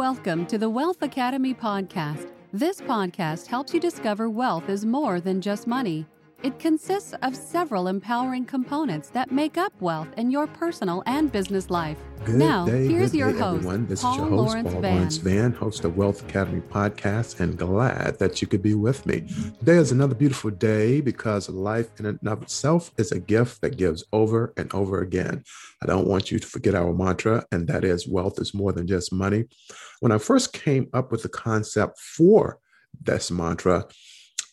Welcome to the Wealth Academy podcast. This podcast helps you discover wealth is more than just money. It consists of several empowering components that make up wealth in your personal and business life. Good now, day, here's your day, host, everyone. This Paul is your host, Lawrence Paul Van. Lawrence Van, host of Wealth Academy podcast, and glad that you could be with me. Today is another beautiful day because life in and of itself is a gift that gives over and over again. I don't want you to forget our mantra, and that is wealth is more than just money. When I first came up with the concept for this mantra,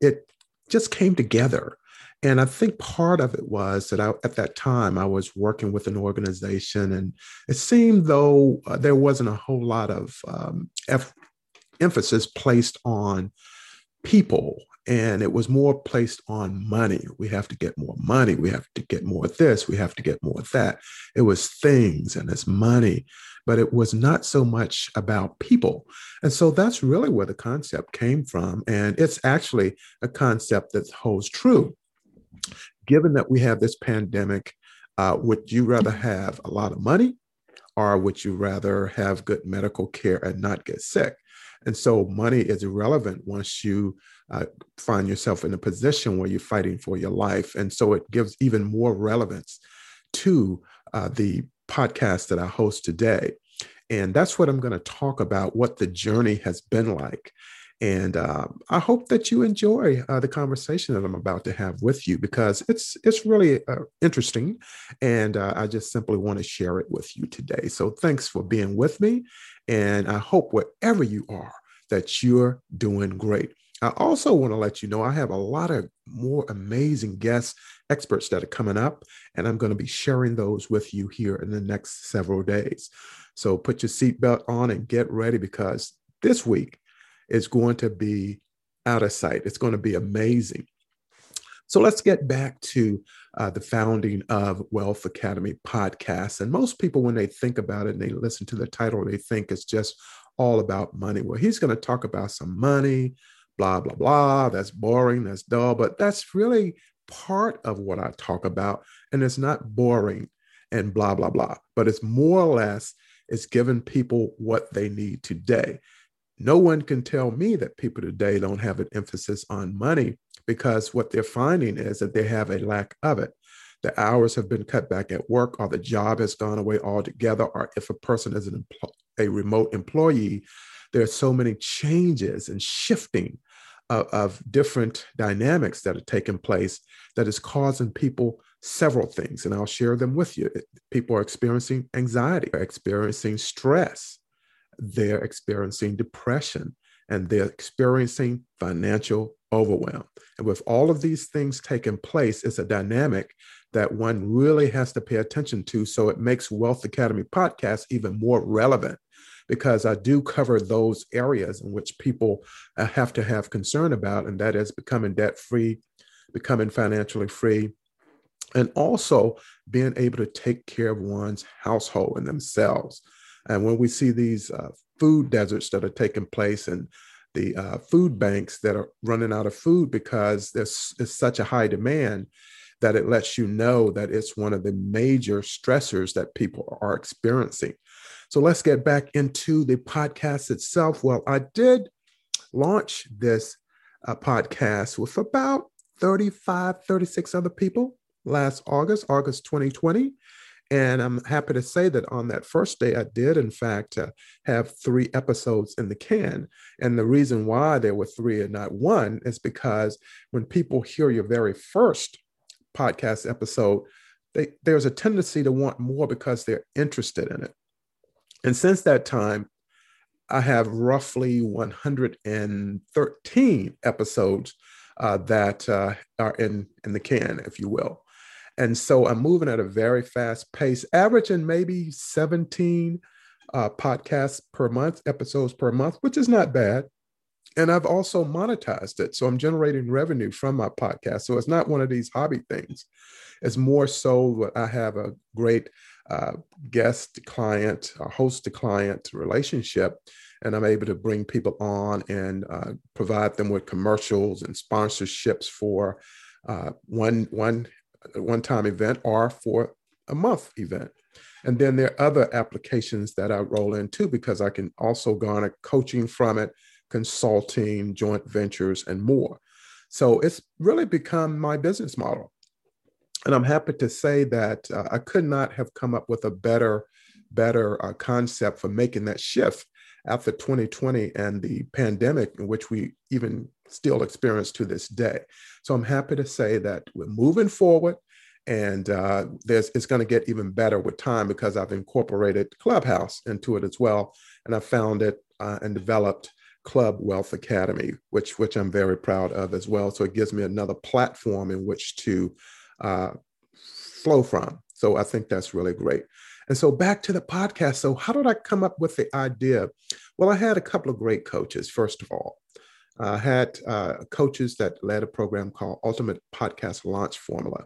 it just came together. And I think part of it was that I, at that time I was working with an organization, and it seemed though uh, there wasn't a whole lot of um, eff- emphasis placed on people, and it was more placed on money. We have to get more money. We have to get more of this. We have to get more of that. It was things and it's money, but it was not so much about people. And so that's really where the concept came from. And it's actually a concept that holds true. Given that we have this pandemic, uh, would you rather have a lot of money or would you rather have good medical care and not get sick? And so money is irrelevant once you uh, find yourself in a position where you're fighting for your life. And so it gives even more relevance to uh, the podcast that I host today. And that's what I'm going to talk about what the journey has been like. And uh, I hope that you enjoy uh, the conversation that I'm about to have with you because it's it's really uh, interesting, and uh, I just simply want to share it with you today. So thanks for being with me, and I hope wherever you are that you're doing great. I also want to let you know I have a lot of more amazing guests, experts that are coming up, and I'm going to be sharing those with you here in the next several days. So put your seatbelt on and get ready because this week is going to be out of sight. It's going to be amazing. So let's get back to uh, the founding of Wealth Academy podcast. And most people, when they think about it and they listen to the title, they think it's just all about money. Well, he's going to talk about some money, blah, blah, blah. That's boring, that's dull, but that's really part of what I talk about. And it's not boring and blah, blah, blah, but it's more or less, it's giving people what they need today. No one can tell me that people today don't have an emphasis on money because what they're finding is that they have a lack of it. The hours have been cut back at work, or the job has gone away altogether, or if a person is an a remote employee, there are so many changes and shifting of, of different dynamics that are taking place that is causing people several things. And I'll share them with you. People are experiencing anxiety, they're experiencing stress, they're experiencing depression, and they're experiencing financial overwhelm. And with all of these things taking place, it's a dynamic that one really has to pay attention to. So it makes Wealth Academy podcast even more relevant because I do cover those areas in which people uh, have to have concern about, and that is becoming debt free, becoming financially free, and also being able to take care of one's household and themselves. And when we see these uh, food deserts that are taking place and the uh, food banks that are running out of food because there's, there's such a high demand that it lets you know that it's one of the major stressors that people are experiencing. So let's get back into the podcast itself. Well, I did launch this uh, podcast with about 35, 36 other people last August, August 2020. And I'm happy to say that on that first day, I did, in fact, uh, have three episodes in the can. And the reason why there were three and not one is because when people hear your very first podcast episode, they, there's a tendency to want more because they're interested in it. And since that time, I have roughly 113 episodes uh, that uh, are in, in the can, if you will. And so I'm moving at a very fast pace, averaging maybe 17 uh, podcasts per month, episodes per month, which is not bad. And I've also monetized it. So I'm generating revenue from my podcast. So it's not one of these hobby things. It's more so that I have a great uh, guest client, a host to client relationship. And I'm able to bring people on and uh, provide them with commercials and sponsorships for uh, one, one, one time event or for a month event. And then there are other applications that I roll into because I can also garner coaching from it, consulting, joint ventures, and more. So it's really become my business model. And I'm happy to say that uh, I could not have come up with a better, better uh, concept for making that shift after 2020 and the pandemic, in which we even still experience to this day. So I'm happy to say that we're moving forward and uh, there's it's going to get even better with time because I've incorporated Clubhouse into it as well, and I founded uh, and developed Club Wealth Academy, which which I'm very proud of as well. So it gives me another platform in which to uh, flow from. So I think that's really great. And so back to the podcast. So how did I come up with the idea? Well, I had a couple of great coaches. First of all, I had uh, coaches that led a program called Ultimate Podcast Launch Formula.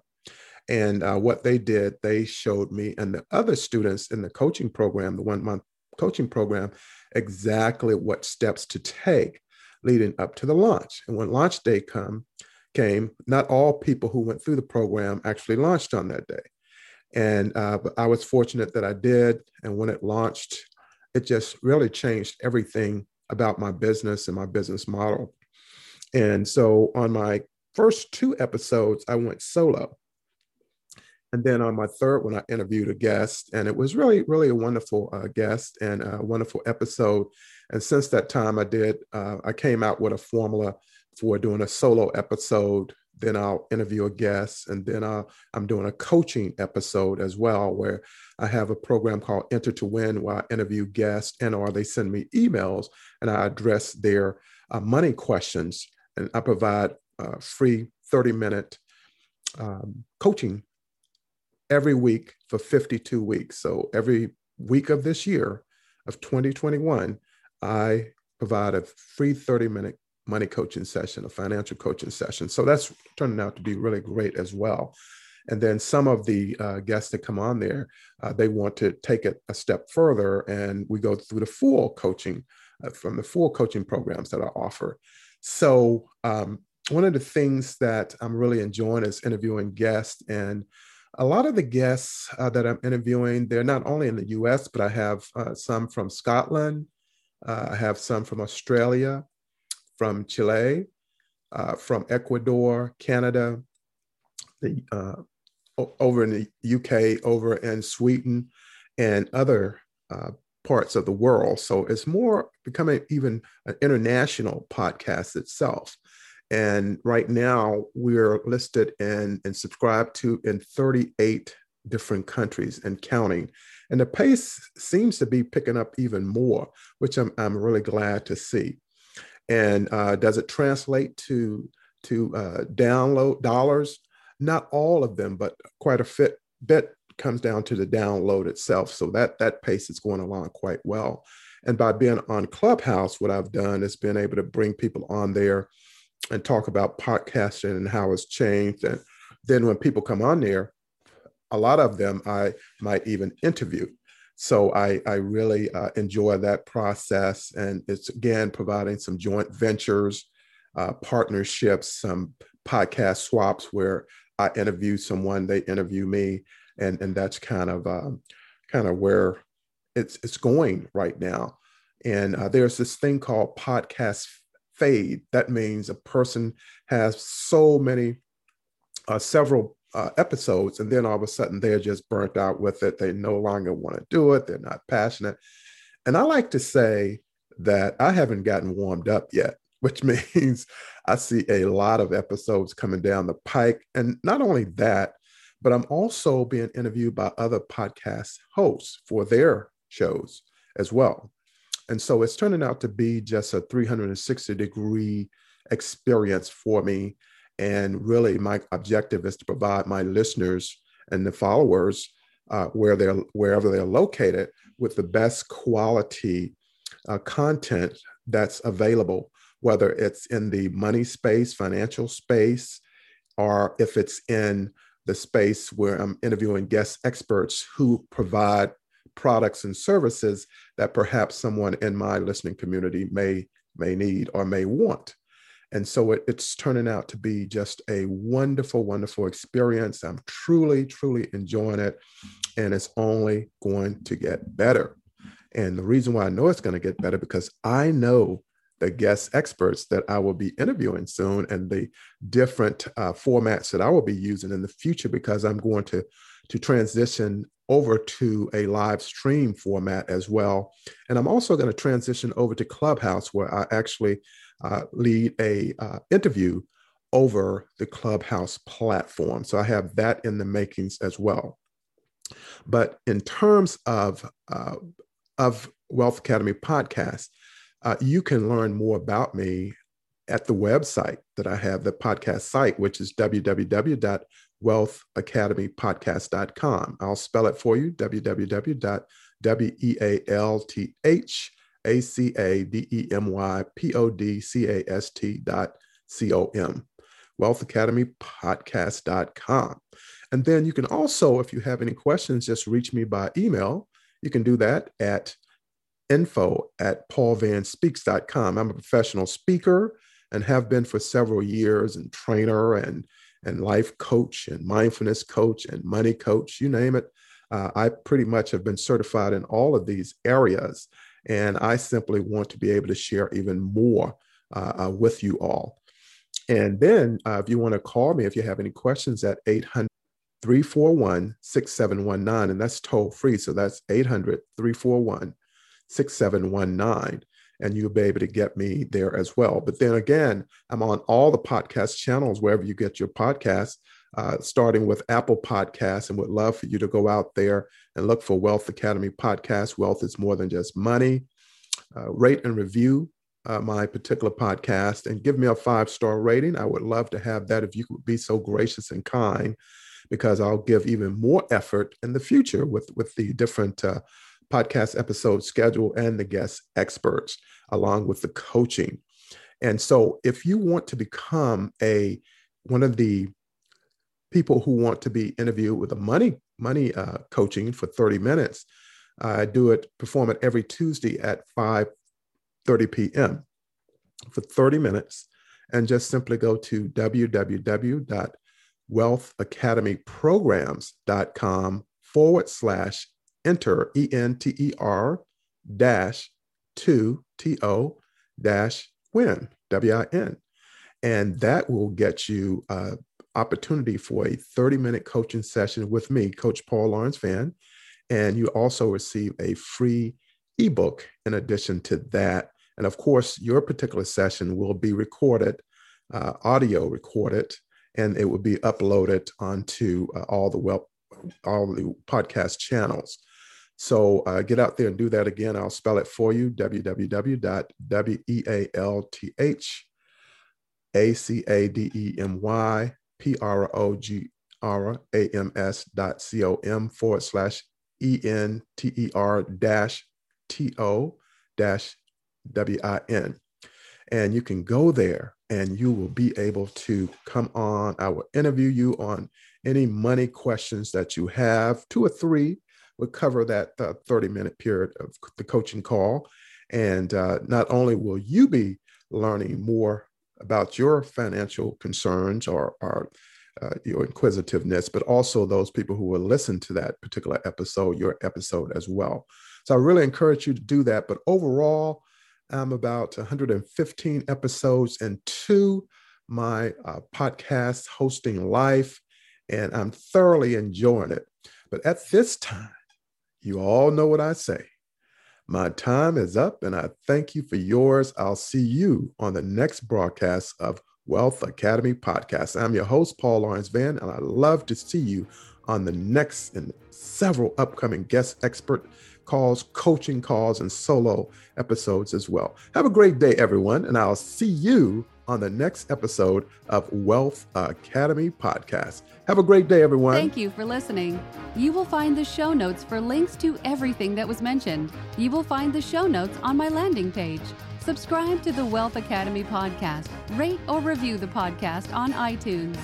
And uh, what they did, they showed me and the other students in the coaching program, the one month coaching program, exactly what steps to take leading up to the launch. And when launch day come, came, not all people who went through the program actually launched on that day. And uh, but I was fortunate that I did. And when it launched, it just really changed everything about my business and my business model. And so on my first two episodes, I went solo. And then on my third one, I interviewed a guest, and it was really, really a wonderful uh, guest and a wonderful episode. And since that time, I did, uh, I came out with a formula for doing a solo episode. Then I'll interview a guest, and then I'll, I'm doing a coaching episode as well, where I have a program called Enter to Win, where I interview guests and or they send me emails, and I address their uh, money questions, and I provide uh, free 30 minute um, coaching every week for 52 weeks. So every week of this year of 2021, I provide a free 30 minute money coaching session, a financial coaching session. So that's turning out to be really great as well. And then some of the uh, guests that come on there, uh, they want to take it a step further, and we go through the full coaching uh, from the full coaching programs that I offer. So um, one of the things that I'm really enjoying is interviewing guests and a lot of the guests uh, that I'm interviewing, they're not only in the US, but I have uh, some from Scotland, uh, I have some from Australia, from Chile, uh, from Ecuador, Canada, the, uh, over in the UK, over in Sweden, and other uh, parts of the world. So it's more becoming even an international podcast itself. And right now, we're listed and, and subscribed to in 38 different countries and counting. And the pace seems to be picking up even more, which I'm, I'm really glad to see. And uh, does it translate to, to uh, download dollars? Not all of them, but quite a fit, bit comes down to the download itself. So that, that pace is going along quite well. And by being on Clubhouse, what I've done is been able to bring people on there and talk about podcasting and how it's changed. And then when people come on there, a lot of them I might even interview. So I, I really uh, enjoy that process. And it's again providing some joint ventures, uh, partnerships, some podcast swaps where I interview someone, they interview me. And, and that's kind of um, kind of where it's, it's going right now. And uh, there's this thing called podcast fade. That means a person has so many, uh, several uh, episodes, and then all of a sudden they're just burnt out with it. They no longer want to do it. They're not passionate. And I like to say that I haven't gotten warmed up yet, which means I see a lot of episodes coming down the pike. And not only that, but I'm also being interviewed by other podcast hosts for their shows as well. And so it's turning out to be just a 360 degree experience for me. And really, my objective is to provide my listeners and the followers uh, where they're wherever they're located with the best quality uh, content that's available, whether it's in the money space, financial space, or if it's in the space where I'm interviewing guest experts who provide products and services that perhaps someone in my listening community may may need or may want and so it, it's turning out to be just a wonderful wonderful experience i'm truly truly enjoying it and it's only going to get better. And the reason why I know it's going to get better because I know the guest experts that I will be interviewing soon and the different uh, formats that I will be using in the future because I'm going to to transition over to a live stream format as well. And I'm also going to transition over to Clubhouse where I actually uh, lead a uh, interview over the Clubhouse platform. So I have that in the makings as well. But in terms of uh, of Wealth Academy podcast, uh, you can learn more about me at the website that I have, the podcast site, which is www.wealthacademypodcast.com. I'll spell it for you www.wealthacademypodcast.com. Wealthacademypodcast.com. And then you can also, if you have any questions, just reach me by email. You can do that at info at paulvanspeaks.com. I'm a professional speaker and have been for several years and trainer and and life coach and mindfulness coach and money coach, you name it. Uh, I pretty much have been certified in all of these areas. And I simply want to be able to share even more uh, uh, with you all. And then uh, if you want to call me, if you have any questions at 800 341 6719, and that's toll free. So that's 800 341 6719 and you'll be able to get me there as well. But then again, I'm on all the podcast channels wherever you get your podcasts, uh, starting with Apple Podcasts, and would love for you to go out there and look for Wealth Academy Podcast. Wealth is more than just money. Uh, rate and review uh, my particular podcast and give me a five star rating. I would love to have that if you could be so gracious and kind, because I'll give even more effort in the future with with the different uh, podcast episode schedule and the guest experts, along with the coaching. And so, if you want to become a one of the people who want to be interviewed with a money money uh, coaching for 30 minutes, I do it perform it every Tuesday at 5 30 p.m. for 30 minutes, and just simply go to www.wealthacademyprograms.com forward slash enter E N T E R dash two T O dash win W I N. And that will get you an opportunity for a 30 minute coaching session with me, Coach Paul Lawrence Van. And you also receive a free ebook in addition to that. And of course, your particular session will be recorded, uh, audio recorded, and it will be uploaded onto uh, all the web, all the podcast channels. So uh, get out there and do that again. I'll spell it for you www.wealthacademyprograms dot com forward slash E N T E R dash T O dash W I N. And you can go there and you will be able to come on. I will interview you on any money questions that you have, two or three would cover that uh, 30 minute period of the coaching call. And uh, not only will you be learning more about your financial concerns or, or uh, your inquisitiveness, but also those people who will listen to that particular episode, your episode as well. So I really encourage you to do that. But overall, I'm about 115 episodes into my uh, podcast hosting life, and I'm thoroughly enjoying it. But at this time, you all know what I say. My time is up, and I thank you for yours. I'll see you on the next broadcast of Wealth Academy Podcast. I'm your host, Paul Lawrence Van, and I love to see you on the next and several upcoming guest expert calls, coaching calls, and solo episodes as well. Have a great day, everyone, and I'll see you on the next episode of Wealth Academy Podcast. Have a great day, everyone. Thank you for listening. You will find the show notes for links to everything that was mentioned. You will find the show notes on my landing page. Subscribe to the Wealth Academy podcast, rate or review the podcast on iTunes.